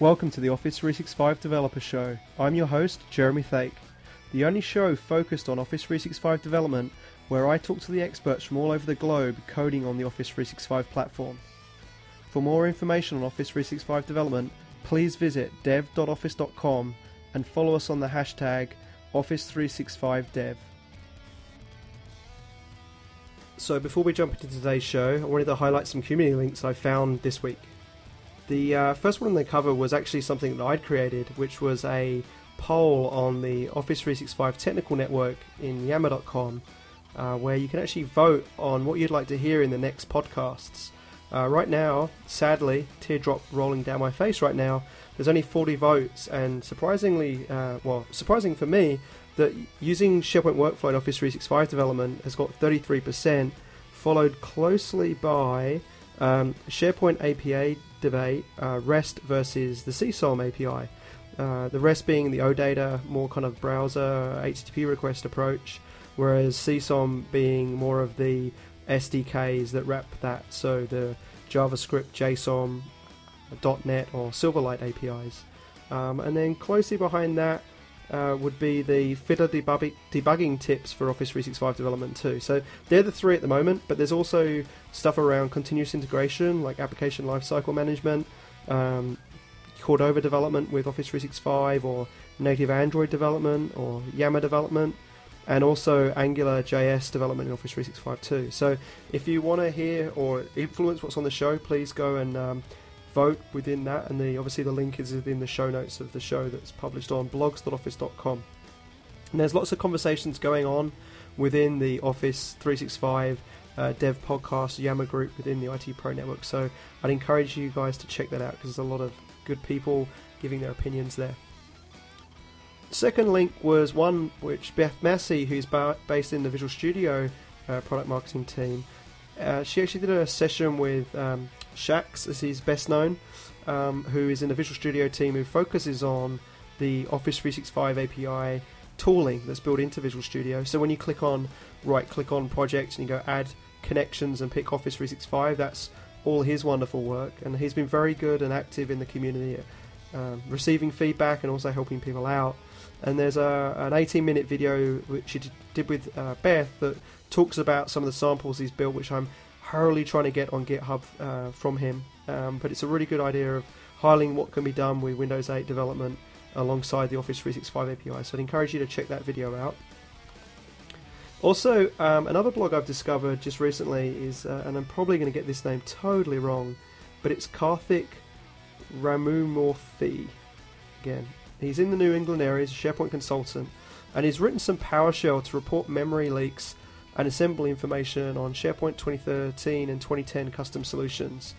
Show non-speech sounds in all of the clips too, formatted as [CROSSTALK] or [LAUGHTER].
Welcome to the Office 365 Developer Show. I'm your host, Jeremy Thake, the only show focused on Office 365 development where I talk to the experts from all over the globe coding on the Office 365 platform. For more information on Office 365 development, please visit dev.office.com and follow us on the hashtag Office365Dev. So, before we jump into today's show, I wanted to highlight some community links I found this week. The uh, first one they cover was actually something that I'd created, which was a poll on the Office 365 technical network in yammer.com, uh, where you can actually vote on what you'd like to hear in the next podcasts. Uh, right now, sadly, teardrop rolling down my face right now, there's only 40 votes, and surprisingly, uh, well, surprising for me, that using SharePoint Workflow in Office 365 development has got 33%, followed closely by um, SharePoint API debate, uh, REST versus the CSOM API. Uh, the REST being the OData, more kind of browser HTTP request approach, whereas CSOM being more of the SDKs that wrap that, so the JavaScript, JSON, .NET or Silverlight APIs. Um, and then closely behind that uh, would be the fiddler debugging, debugging tips for Office 365 development too. So they're the three at the moment, but there's also stuff around continuous integration, like application lifecycle management, um, Cordova development with Office 365, or native Android development, or Yammer development, and also Angular JS development in Office 365 too. So if you want to hear or influence what's on the show, please go and um, vote within that, and the obviously the link is within the show notes of the show that's published on blogs.office.com. And there's lots of conversations going on within the Office 365 uh, Dev Podcast Yammer group within the IT Pro Network. So I'd encourage you guys to check that out because there's a lot of good people giving their opinions there. Second link was one which Beth Massi, who's ba- based in the Visual Studio uh, product marketing team, uh, she actually did a session with um, Chaks, as he's best known, um, who is in the Visual Studio team who focuses on the Office 365 API tooling that's built into Visual Studio. So when you click on right click on project and you go add connections and pick Office 365, that's all his wonderful work. And he's been very good and active in the community, um, receiving feedback and also helping people out. And there's a, an 18 minute video which he did with uh, Beth that talks about some of the samples he's built, which I'm hurriedly trying to get on GitHub uh, from him. Um, but it's a really good idea of highlighting what can be done with Windows 8 development alongside the Office 365 API. So I'd encourage you to check that video out. Also, um, another blog I've discovered just recently is, uh, and I'm probably going to get this name totally wrong, but it's Karthik Ramamurthy. Again, he's in the New England area, he's a SharePoint consultant, and he's written some PowerShell to report memory leaks and assembly information on SharePoint 2013 and 2010 custom solutions.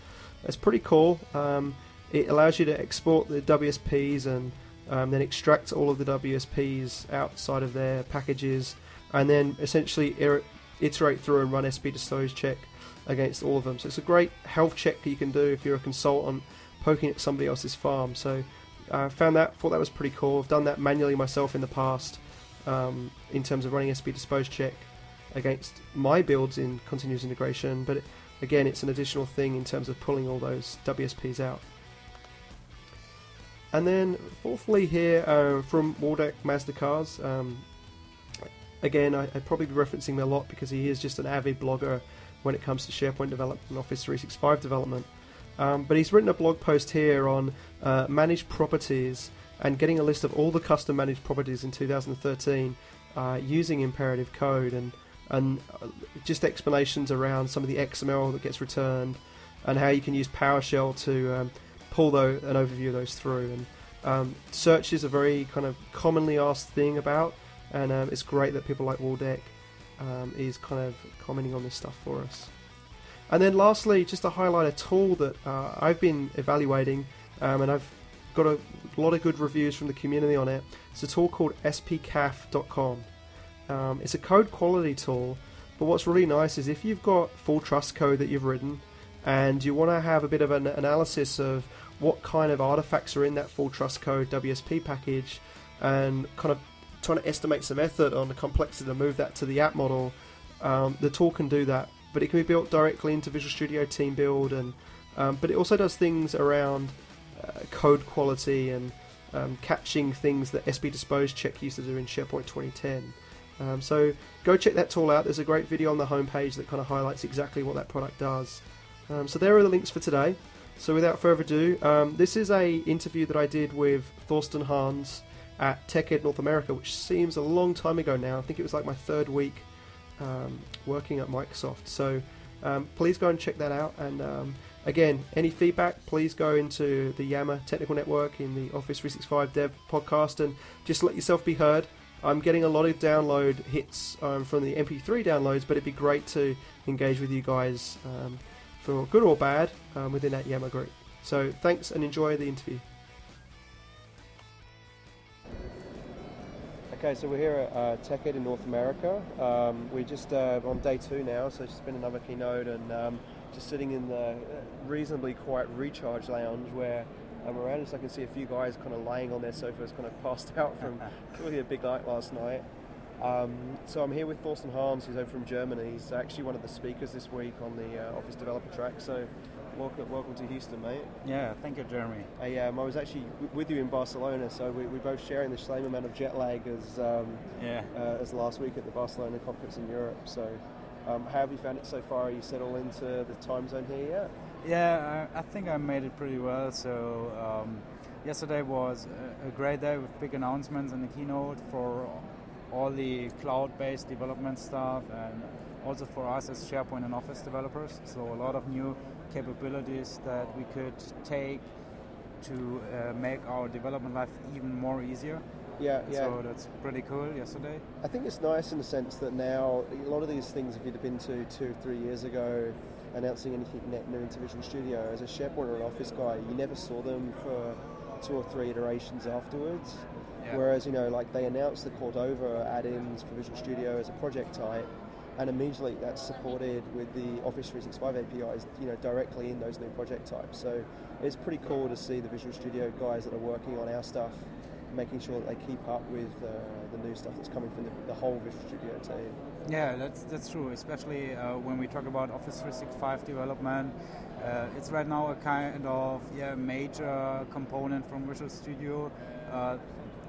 It's pretty cool. Um, it allows you to export the WSPs and um, then extract all of the WSPs outside of their packages, and then essentially er- iterate through and run SP Dispose check against all of them. So it's a great health check that you can do if you're a consultant poking at somebody else's farm. So I uh, found that, thought that was pretty cool. I've done that manually myself in the past um, in terms of running SP Dispose check against my builds in continuous integration, but it, again, it's an additional thing in terms of pulling all those WSPs out. And then, fourthly, here uh, from Waldeck Mazda Cars. Um, again, I, would probably be referencing him a lot because he is just an avid blogger when it comes to SharePoint development and Office 365 development. Um, but he's written a blog post here on uh, managed properties and getting a list of all the custom managed properties in 2013 uh, using imperative code. And and uh, just explanations around some of the XML that gets returned and how you can use PowerShell to um, pull an overview of those through. And um, search is a very kind of commonly asked thing about, and um, it's great that people like Waldek um, is kind of commenting on this stuff for us. And then lastly, just to highlight a tool that uh, I've been evaluating, um, and I've got a lot of good reviews from the community on it. It's a tool called spcaf.com. Um, it's a code quality tool, but what's really nice is if you've got full trust code that you've written and you want to have a bit of an analysis of what kind of artifacts are in that full trust code WSP package and kind of trying to estimate some effort on the complexity to move that to the app model, um, the tool can do that. But it can be built directly into Visual Studio Team Build, and um, but it also does things around uh, code quality and um, catching things that SP Dispose check used to do in SharePoint 2010. Um, so go check that tool out. There's a great video on the homepage that kind of highlights exactly what that product does. Um, so there are the links for today. So without further ado, um, this is a interview that I did with Thorsten Hans at TechEd North America, which seems a long time ago now. I think it was like my third week um, working at Microsoft. So um, please go and check that out. And um, again, any feedback, please go into the Yammer Technical Network in the Office 365 Dev podcast and just let yourself be heard. I'm getting a lot of download hits um, from the MP3 downloads, but it'd be great to engage with you guys um, for good or bad um, within that Yammer group. So thanks and enjoy the interview. Okay, so we're here at uh, TechEd in North America. Um, we're just uh, on day two now, so it's been another keynote and um, just sitting in the reasonably quiet recharge lounge where I'm around so I can see a few guys kind of laying on their sofas, kind of passed [LAUGHS] out from [LAUGHS] really a big night last night. Um, so I'm here with Thorsten Hans, who's over from Germany. He's actually one of the speakers this week on the uh, Office Developer Track. So welcome, welcome to Houston, mate. Yeah, thank you, Jeremy. I, um, I was actually w- with you in Barcelona, so we, we're both sharing the same amount of jet lag as um, yeah. uh, as last week at the Barcelona conference in Europe. So, um, how have you found it so far? Are you settled into the time zone here yet? Yeah, I, I think I made it pretty well. So um, yesterday was a, a, great day with big announcements and the keynote for all the cloud-based development stuff and also for us as SharePoint and Office developers. So a lot of new capabilities that we could take to uh, make our development life even more easier. Yeah, yeah. So that's pretty cool yesterday. I think it's nice in the sense that now a lot of these things, if you'd have been to two, three years ago, announcing anything net new into Visual Studio, as a SharePoint or an Office guy, you never saw them for two or three iterations afterwards. Yeah. Whereas, you know, like they announced the Cordova add-ins for Visual Studio as a project type, and immediately that's supported with the Office 365 APIs, you know, directly in those new project types. So it's pretty cool to see the Visual Studio guys that are working on our stuff making sure that they keep up with uh, the new stuff that's coming from the, the, whole Visual Studio team. Yeah, that's that's true. Especially uh, when we talk about Office 365 development, uh, it's right now a kind of yeah major component from Visual Studio. Uh,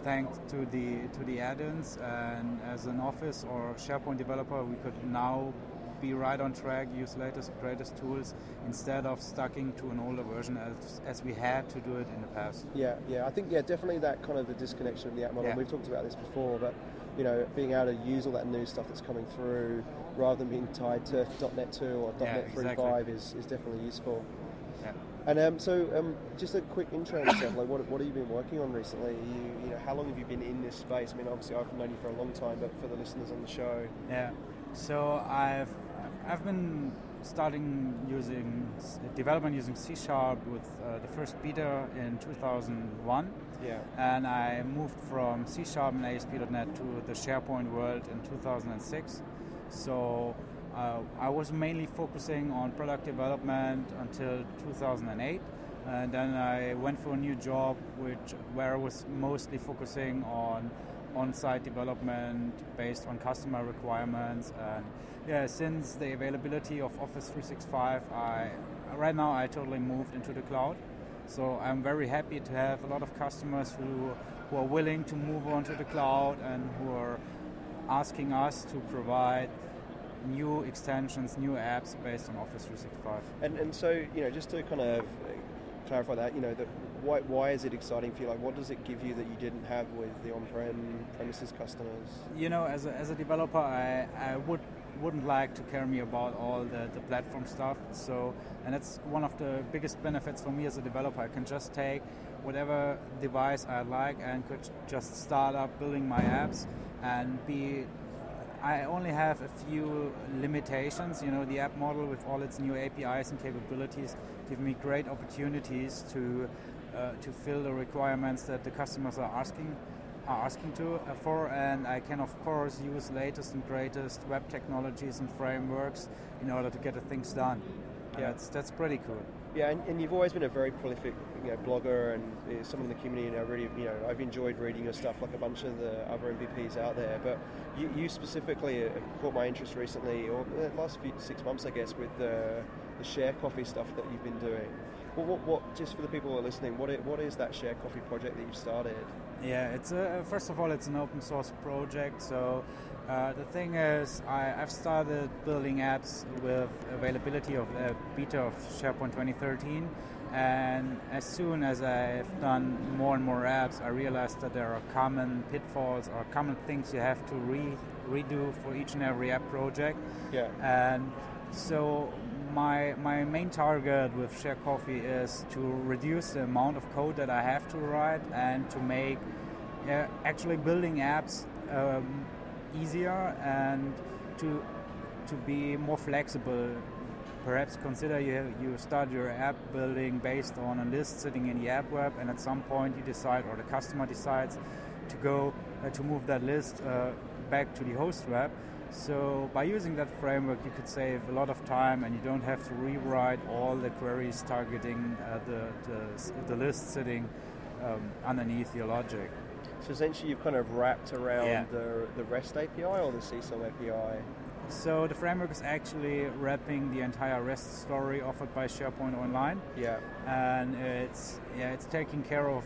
thanks to the to the add-ins, and as an Office or SharePoint developer, we could now be right on track, use latest greatest tools instead of sticking to an older version as, as we had to do it in the past. Yeah, yeah, I think yeah, definitely that kind of the disconnection of the app model. Yeah. We've talked about this before, but you know, being able to use all that new stuff that's coming through rather than being tied to .NET 2 or yeah, .NET 3.5 exactly. is, is definitely useful. Yeah. And um, so, um, just a quick intro on yourself. Like, what, what have you been working on recently? You, you know, how long have you been in this space? I mean, obviously, I've known you for a long time, but for the listeners on the show, yeah. So I've I've been starting using development using C Sharp with uh, the first beta in 2001. Yeah. And I moved from C Sharp and ASP.NET to the SharePoint world in 2006. So uh, I was mainly focusing on product development until 2008. And then I went for a new job, which where I was mostly focusing on on-site development based on customer requirements. And yeah, since the availability of Office 365, I right now I totally moved into the cloud. So I'm very happy to have a lot of customers who who are willing to move on to the cloud and who are asking us to provide new extensions, new apps based on Office 365. And and so you know, just to kind of clarify that, you know, that why, why is it exciting for you? Like, what does it give you that you didn't have with the on-prem premises customers? You know, as a, as a developer, I, I would wouldn't like to care me about all the, the platform stuff. So, and that's one of the biggest benefits for me as a developer. I can just take whatever device I like and could just start up building my apps and be I only have a few limitations. You know, the app model with all its new APIs and capabilities give me great opportunities to uh, to fill the requirements that the customers are asking are asking to uh, for, and I can of course use latest and greatest web technologies and frameworks in order to get the things done. Yeah, that's that's pretty cool. Yeah, and, and, you've always been a very prolific you know, blogger and uh, someone in the community. And I really, you know, I've enjoyed reading your stuff like a bunch of the other MVPs out there. But you, you specifically caught my interest recently, or the last few six months, I guess, with the, the share coffee stuff that you've been doing. Well, what, what, just for the people who are listening, what, it, what is that Share Coffee project that you started? Yeah, it's a, first of all, it's an open source project. So uh, the thing is, I, have started building apps with availability of a beta of SharePoint 2013. And as soon as I've done more and more apps, I realized that there are common pitfalls or common things you have to re- redo for each and every app project. Yeah. And so my my main target with Share Coffee is to reduce the amount of code that I have to write and to make uh, actually building apps um, easier and to to be more flexible. Perhaps consider you you start your app building based on a list sitting in the app web, and at some point you decide, or the customer decides, to go uh, to move that list uh, back to the host web so by using that framework, you could save a lot of time, and you don't have to rewrite all the queries targeting uh, the, the, the list sitting um, underneath your logic. So essentially, you've kind of wrapped around yeah. the, the REST API or the CSOM API. So the framework is actually wrapping the entire REST story offered by SharePoint Online. Yeah. And it's yeah, it's taking care of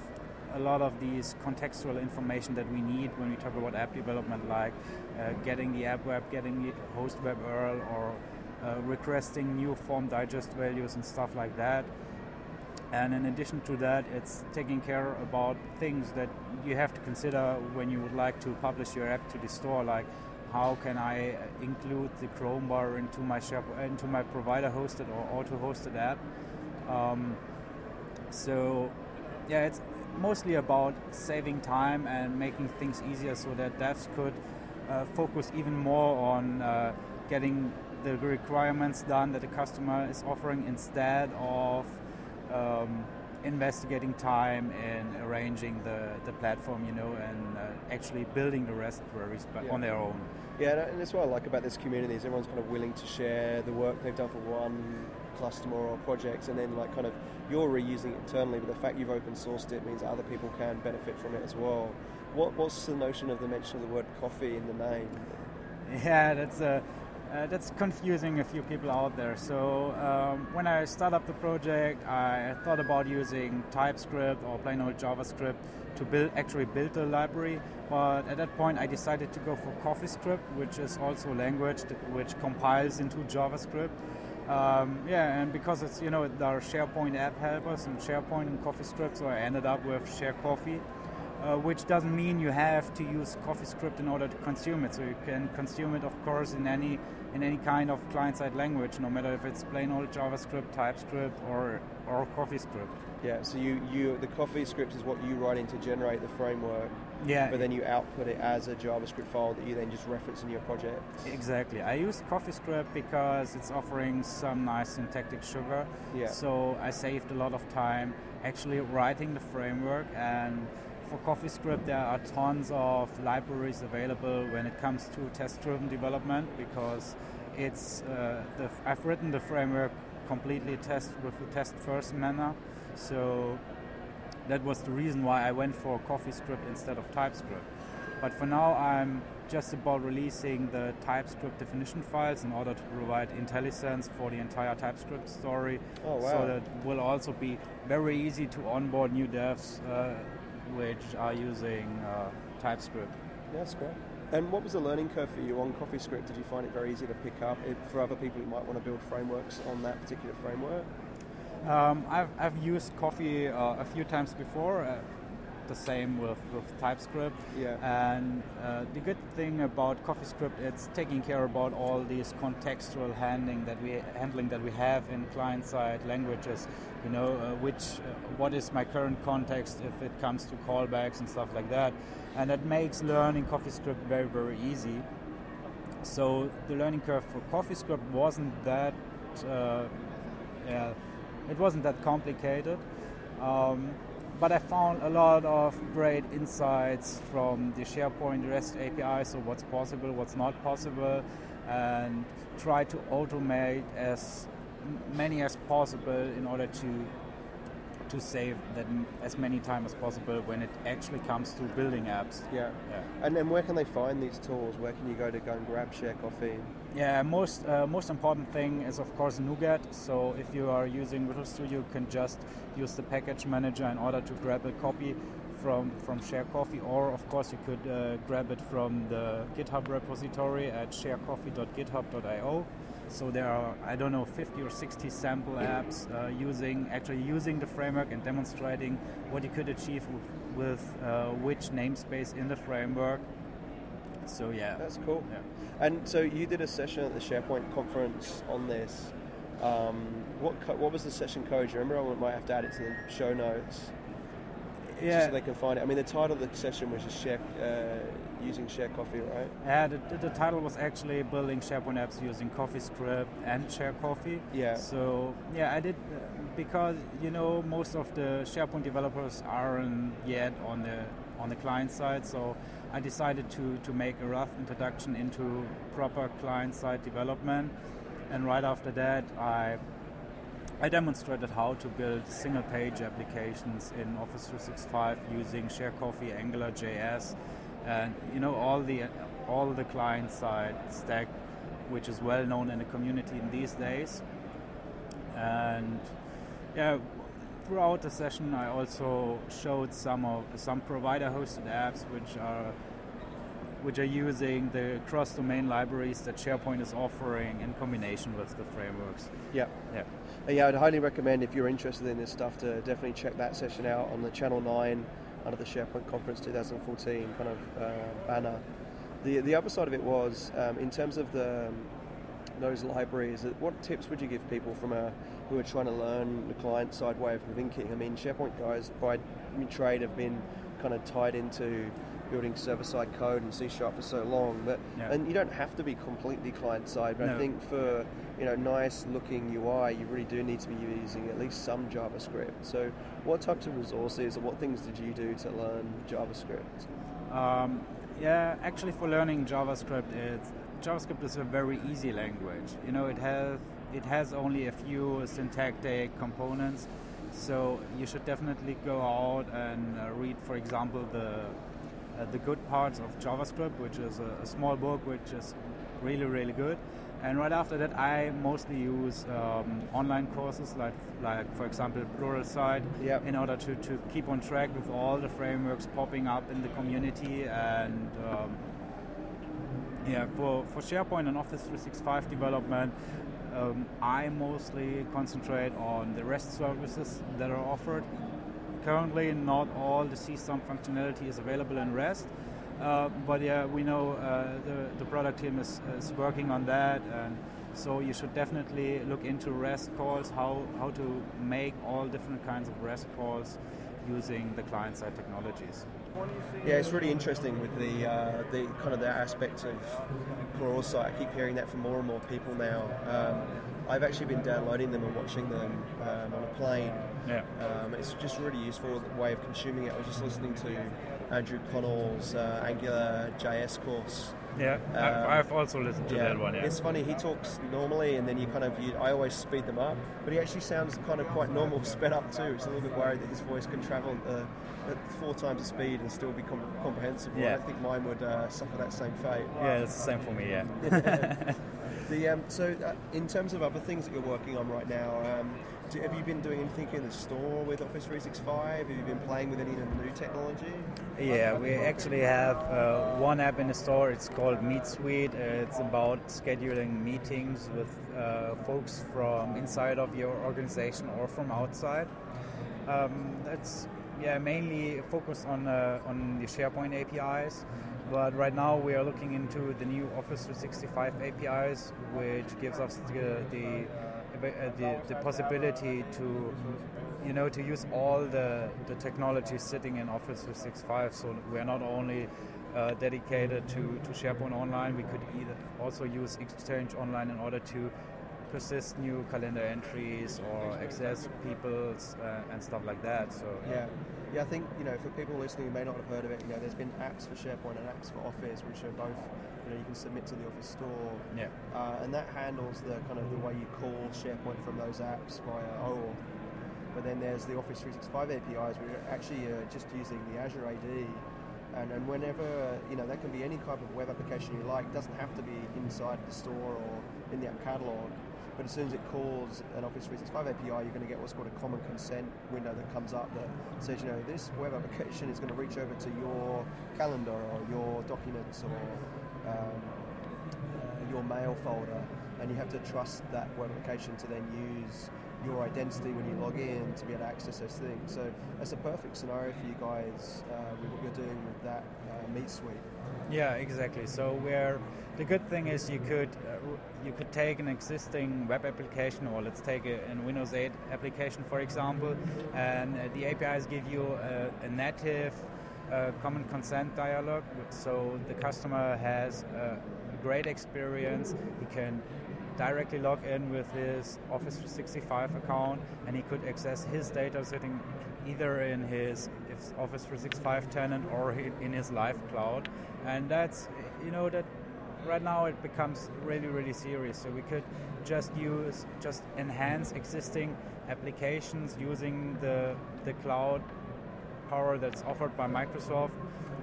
a lot of these contextual information that we need when we talk about app development, like uh, getting the app web, getting the host web URL, or uh, requesting new form digest values and stuff like that. And in addition to that, it's taking care about things that you have to consider when you would like to publish your app to the store, like how can I include the Chrome bar into my shop, into my provider hosted or auto hosted app. Um, so yeah, it's mostly about saving time and making things easier so that devs could uh, focus even more on uh, getting the requirements done that the customer is offering instead of um, investigating time in arranging the, the platform, you know, and uh, actually building the REST queries yeah. on their own. Yeah, and that's what I like about this community is everyone's kind of willing to share the work they've done for one customer or project, and then like kind of you're reusing it internally, but the fact you've open sourced it means other people can benefit from it as well. What, what's the notion of the mention of the word coffee in the name? Yeah, that's a. Uh, that's confusing a few people out there. So um, when I start up the project, I thought about using TypeScript or plain old JavaScript to build actually build the library. But at that point, I decided to go for CoffeeScript, which is also a language that, which compiles into JavaScript. Um, yeah, and because it's you know are SharePoint app helpers and SharePoint and CoffeeScript, so I ended up with Share Coffee, uh, which doesn't mean you have to use CoffeeScript in order to consume it. So you can consume it, of course, in any in any kind of client-side language, no matter if it's plain old JavaScript, TypeScript, or or CoffeeScript. Yeah. So you you the CoffeeScript is what you write in to generate the framework. Yeah. But then you output it as a JavaScript file that you then just reference in your project. Exactly. I use CoffeeScript because it's offering some nice syntactic sugar. Yeah. So I saved a lot of time actually writing the framework and for CoffeeScript there are tons of libraries available when it comes to test-driven development because it's uh, the, I've written the framework completely test with a test-first manner. So that was the reason why I went for CoffeeScript instead of TypeScript. But for now, I'm just about releasing the TypeScript definition files in order to provide IntelliSense for the entire TypeScript story. Oh, wow. So that will also be very easy to onboard new devs uh, which are using uh, TypeScript. That's great. And what was the learning curve for you on CoffeeScript? Did you find it very easy to pick up for other people who might want to build frameworks on that particular framework? Um, I've, I've used Coffee uh, a few times before. Uh, the same with, with TypeScript. Yeah. And uh, the good thing about CoffeeScript, it's taking care about all these contextual handling that we handling that we have in client-side languages. You know, uh, which uh, what is my current context if it comes to callbacks and stuff like that, and that makes learning CoffeeScript very very easy. So the learning curve for CoffeeScript wasn't that. Uh, yeah, it wasn't that complicated. Um, but I found a lot of great insights from the SharePoint REST API, so what's possible, what's not possible, and try to automate as many as possible in order to to save that as many time as possible when it actually comes to building apps. Yeah. Yeah. And then where can they find these tools? Where can you go to go and grab Share Coffee? Yeah, most uh, most important thing is of course NuGet. So if you are using Visual Studio, you can just use the package manager in order to grab a copy from from Share Coffee, or of course you could uh, grab it from the GitHub repository at sharecoffee.github.io. So there are I don't know 50 or 60 sample apps uh, using actually using the framework and demonstrating what you could achieve with, with uh, which namespace in the framework. So yeah, That's cool. yeah. And so you did a session at the SharePoint conference on this. Um, what co- what was the session code? Do you remember? I might have to add it to the show notes. Just so they can find it. I mean, the title of the session was just share, uh, using Share Coffee, right? Yeah, the, the, title was actually building SharePoint apps using CoffeeScript and share coffee. Yeah. So yeah, I did because you know most of the SharePoint developers aren't yet on the on the client side. So I decided to to make a rough introduction into proper client side development, and right after that I. I demonstrated how to build single page applications in Office 365 using ShareCoffee, AngularJS, and you know all the all the client side stack, which is well known in the community in these days. And yeah, throughout the session, I also showed some of some provider-hosted apps which are which are using the cross-domain libraries that SharePoint is offering in combination with the frameworks. Yeah. Yeah. Uh, Yeah, I'd highly recommend if you're interested in this stuff to definitely check that session out on the Channel 9 under the SharePoint Conference 2014 kind of uh, banner. The, the other side of it was, um, in terms of the, um, those libraries, uh, what tips would you give people from a, who are trying to learn the client side way of thinking? I mean, SharePoint guys by trade have been kind of tied into building server-side code and C Sharp for so long, but Yeah. and you don't have to be completely client-side. But I think for you know nice-looking UI, you really do need to be using at least some JavaScript. So, what types of resources or what things did you do to learn JavaScript? Um, yeah, actually, for learning JavaScript, it's, JavaScript is a very easy language. You know, it has it has only a few syntactic components, so you should definitely go out and uh, read, for example, the uh, the good parts of JavaScript, which is a, a small book which is really really good. And right after that, I mostly use um, online courses like, like for example, Pluralsight, Yep. in order to, to keep on track with all the frameworks popping up in the community. And um, yeah, for, for SharePoint and Office 365 development, um, I mostly concentrate on the REST services that are offered. Currently, not all the CSOM functionality is available in REST. Uh, but yeah, we know uh, the, the product team is, is working on that, and so you should definitely look into REST calls, how, how to make all different kinds of REST calls using the client-side technologies. Yeah, it's really interesting with the uh, the kind of the aspect of Pluralsight. I keep hearing that from more and more people now. Um, I've actually been downloading them and watching them um, on a plane. Yeah. Um, it's just really useful way of consuming it. I was just listening to Andrew Connell's uh, Angular JS course. Yeah, Um, I've also listened to that one. Yeah. It's funny, he talks normally and then you kind of, you, I always speed them up, but he actually sounds kind of quite normal [LAUGHS] sped up too. It's a little bit worried that his voice can travel uh, at four times the speed and still be com- comprehensible. Yeah. I think mine would uh, suffer that same fate. Yeah, it's the same for me. Yeah. [LAUGHS] [LAUGHS] The, um, so, uh, in terms of other things that you're working on right now, um, do, have you been doing anything in the store with Office 365? Have you been playing with any of the new technology? Yeah, we actually have uh, one app in the store. It's called Meet Suite. It's about scheduling meetings with uh, folks from inside of your organization or from outside. Um, that's yeah mainly focused on uh, on the SharePoint APIs. But right now we are looking into the new Office 365 APIs, which gives us the the, the, the possibility to you know to use all the, the technology sitting in Office 365. So we're not only uh, dedicated to, to SharePoint Online, we could either also use Exchange Online in order to persist new calendar entries or access people's uh, and stuff like that. So Yeah, yeah. I think you know for people listening who may not have heard of it, you know, there's been apps for SharePoint and apps for Office, which are both you know you can submit to the Office store, yeah. uh, and that handles the kind of the way you call SharePoint from those apps via OAuth. but then there's the Office 365 APIs, which are actually uh, just using the Azure AD. And, and whenever, you know, that can be any type of web application you like. It doesn't have to be inside the store or in the app catalog. But as soon as it calls an Office 365 API, you're going to get what's called a common consent window that comes up that says, you know, this web application is going to reach over to your calendar or your documents or um, uh, your mail folder, and you have to trust that web application to then use your identity when you log in to be able to access those things. So that's a perfect scenario for you guys uh, with what you're doing with that uh, Meet Suite. Yeah, exactly. So where the good thing is you could uh, you could take an existing web application, or let's take a, a Windows 8 application, for example, and uh, the APIs give you a, a native uh, common consent dialog. So the customer has a great experience. He can directly log in with his Office 365 account and he could access his data sitting either in his, Office 365 tenant or in his live cloud. And that's, you know, that right now it becomes really, really serious. So we could just use, just enhance existing applications using the, the cloud power that's offered by Microsoft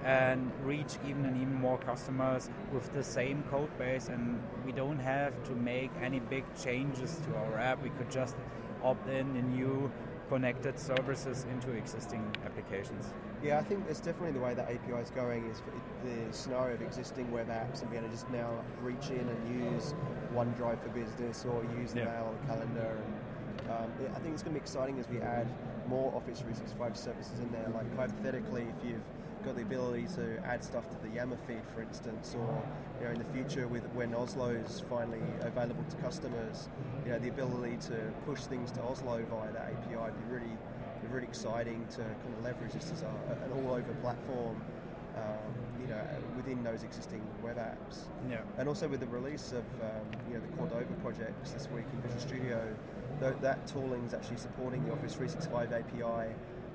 and reach even and even more customers with the same code base. And we don't have to make any big changes to our app. We could just opt in a new connected services into existing applications. Yeah i think that's definitely the way that api is going is the scenario of existing web apps and being able to just now reach in and use onedrive for business or use yeah. mail or calendar. And um, i think it's going to be exciting as we add more office 365 services in there. Like hypothetically if you've got the ability to add stuff to the Yammer feed, for instance, or you know, in the future with when Oslo is finally available to customers, you know, the ability to push things to Oslo via that API would be really, be really exciting to kind of leverage this as a, an all-over platform. Um, you know, within those existing web apps. Yeah. And also with the release of um, you know the Cordova projects this week in Visual Studio, th- that tooling is actually supporting the Office 365 API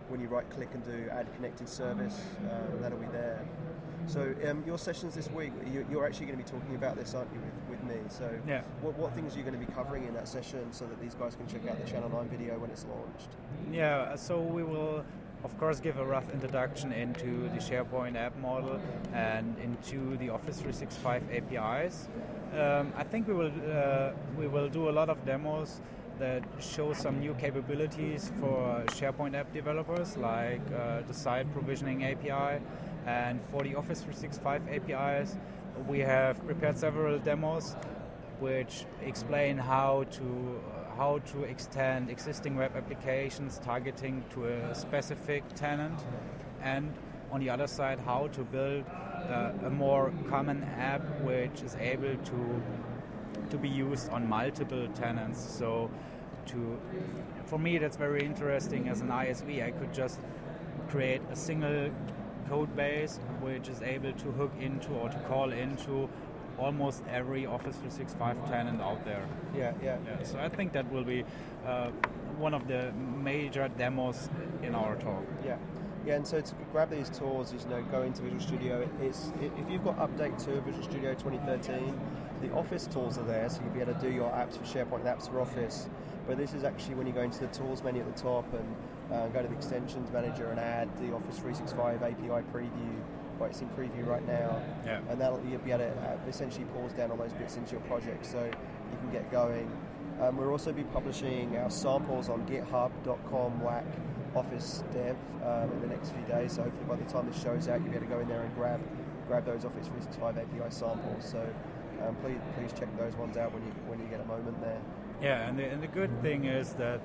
when you right click and do add connected service, uh, that'll be there. So um, your sessions this week, you, are actually going to be talking about this, aren't you, with, with me? So yeah. what, what things are you going to be covering in that session so that these guys can check out the Channel 9 video when it's launched? Yeah, so we will of course give a rough introduction into the SharePoint app model and into the Office 365 APIs. Um, I think we will uh, we will do a lot of demos that show some new capabilities for SharePoint app developers, like uh, the site provisioning API. And for the Office 365 APIs, we have prepared several demos which explain how to how to extend existing web applications targeting to a specific tenant, and on the other side, how to build uh, a more common app which is able to to be used on multiple tenants. So to for me that's very interesting as an ISV. I could just create a single code base which is able to hook into or to call into almost every Office 365 tenant out there. Yeah, yeah. yeah so I think that will be uh, one of the major demos in our talk. Yeah. Yeah, and so to grab these tools is you know go into Visual Studio. It's if you've got update to Visual Studio 2013, the Office tools are there, so you'll be able to do your apps for SharePoint and apps for Office. But this is actually when you go into the tools menu at the top and uh, go to the extensions manager and add the Office 365 API preview. Right, it's in preview right now, yeah. and that'll you'll be able to uh, essentially pause down all those bits into your project, so you can get going. Um, we'll also be publishing our samples on GitHub.com whack Office Dev um, in the next few days. So hopefully by the time this show's out, you'll be able to go in there and grab grab those Office 365 API samples. So um, please please check those ones out when you when you get a moment there. Yeah, and the, and the good thing is that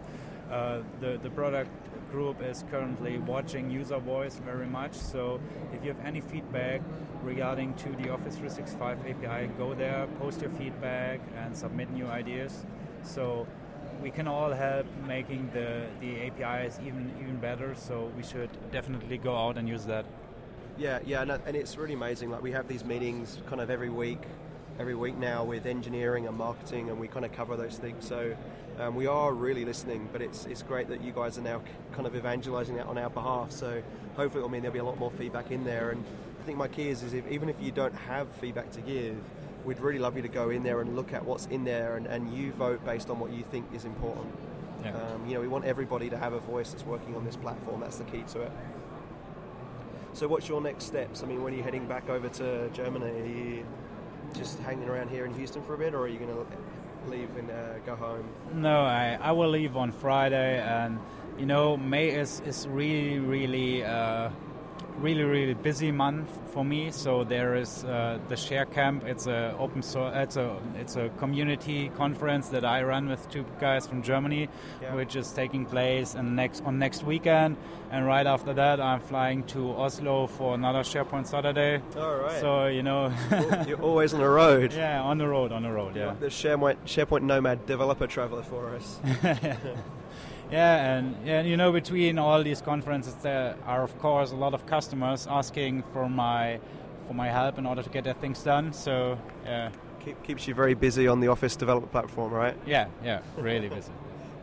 uh, the the product group is currently watching user voice very much. So if you have any feedback regarding to the Office 365 API, go there, post your feedback, and submit new ideas. So we can all help making the, the APIs even even better. So we should definitely go out and use that. Yeah, yeah, and, and it's really amazing. Like we have these meetings kind of every week, every week now with engineering and marketing, and we kind of cover those things. So um, we are really listening, but it's it's great that you guys are now kind of evangelizing that on our behalf. So hopefully, it'll mean there'll be a lot more feedback in there. And I think my key is, is if, even if you don't have feedback to give we'd really love you to go in there and look at what's in there and, and you vote based on what you think is important. Yeah. Um, you know, we want everybody to have a voice that's working on this platform. That's the key to it. So, what's your next steps? I mean, when are you heading back over to Germany? Are you just hanging around here in Houston for a bit, or are you going to leave and uh, go home? No, I, I will leave on Friday, and you know, May is, is really, really. Uh, really really busy month for me. So there is uh, the share camp. It's a open source it's a it's a community conference that i run with two guys from germany yeah. which is taking place and next on next weekend. And right after that i'm flying to oslo for another sharepoint saturday. All right. So you know. You're [LAUGHS] always on the road. Yeah on the road on the road yeah. The sharepoint sharepoint nomad developer traveler for us [LAUGHS] yeah, and, and you know, between all these conferences, there are of course a lot of customers asking for my for my help in order to get their things done. So yeah, Keep, keeps you very busy on the Office development platform, right? Yeah, yeah, really busy.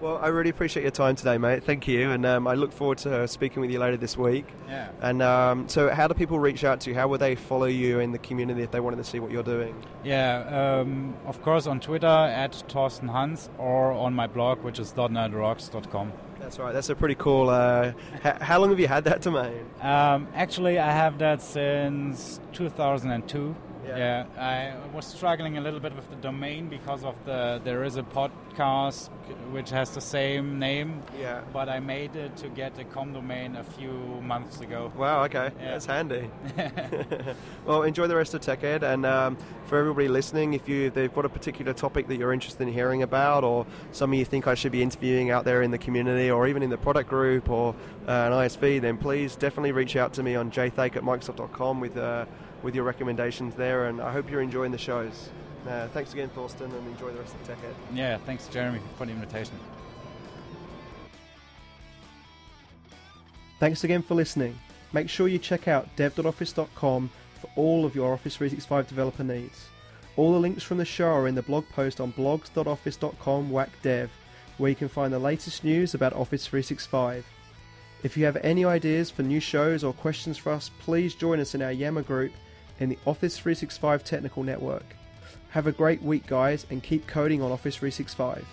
Well, I really appreciate your time today, mate. Thank you, and um, I look forward to speaking with you later this week. Yeah. And um, so, how do people reach out to you? How would they follow you in the community if they wanted to see what you're doing? Yeah, um, of course, on Twitter at Thorsten Hans or on my blog, which is .netrocks.com. That's right. That's a pretty cool. Uh, how long have you had that domain? Um, actually, I have that since 2002. Yeah. yeah. I was struggling a little bit with the domain because of the there is a podcast which has the same name. Yeah. But I made it to get a com domain a few months ago. Wow. Okay. Yeah. That's handy. [LAUGHS] [LAUGHS] well, enjoy the rest of TechEd, and um, for everybody listening, if you they've got a particular topic that you're interested in hearing about, or something you think I should be interviewing out there in the community, or even in the product group, or uh, an ISV, then please definitely reach out to me on jthake at microsoft.com with. Uh, with your recommendations there, and I hope you're enjoying the shows. Uh, thanks again, Thorsten, and enjoy the rest of the TechEd. Yeah, thanks, Jeremy, for the invitation. Thanks again for listening. Make sure you check out dev.office.com for all of your Office 365 developer needs. All the links from the show are in the blog post on blogs.office.com dev, where you can find the latest news about Office 365. If you have any ideas for new shows or questions for us, please join us in our Yammer group in the Office 365 Technical Network. Have a great week, guys, and keep coding on Office 365.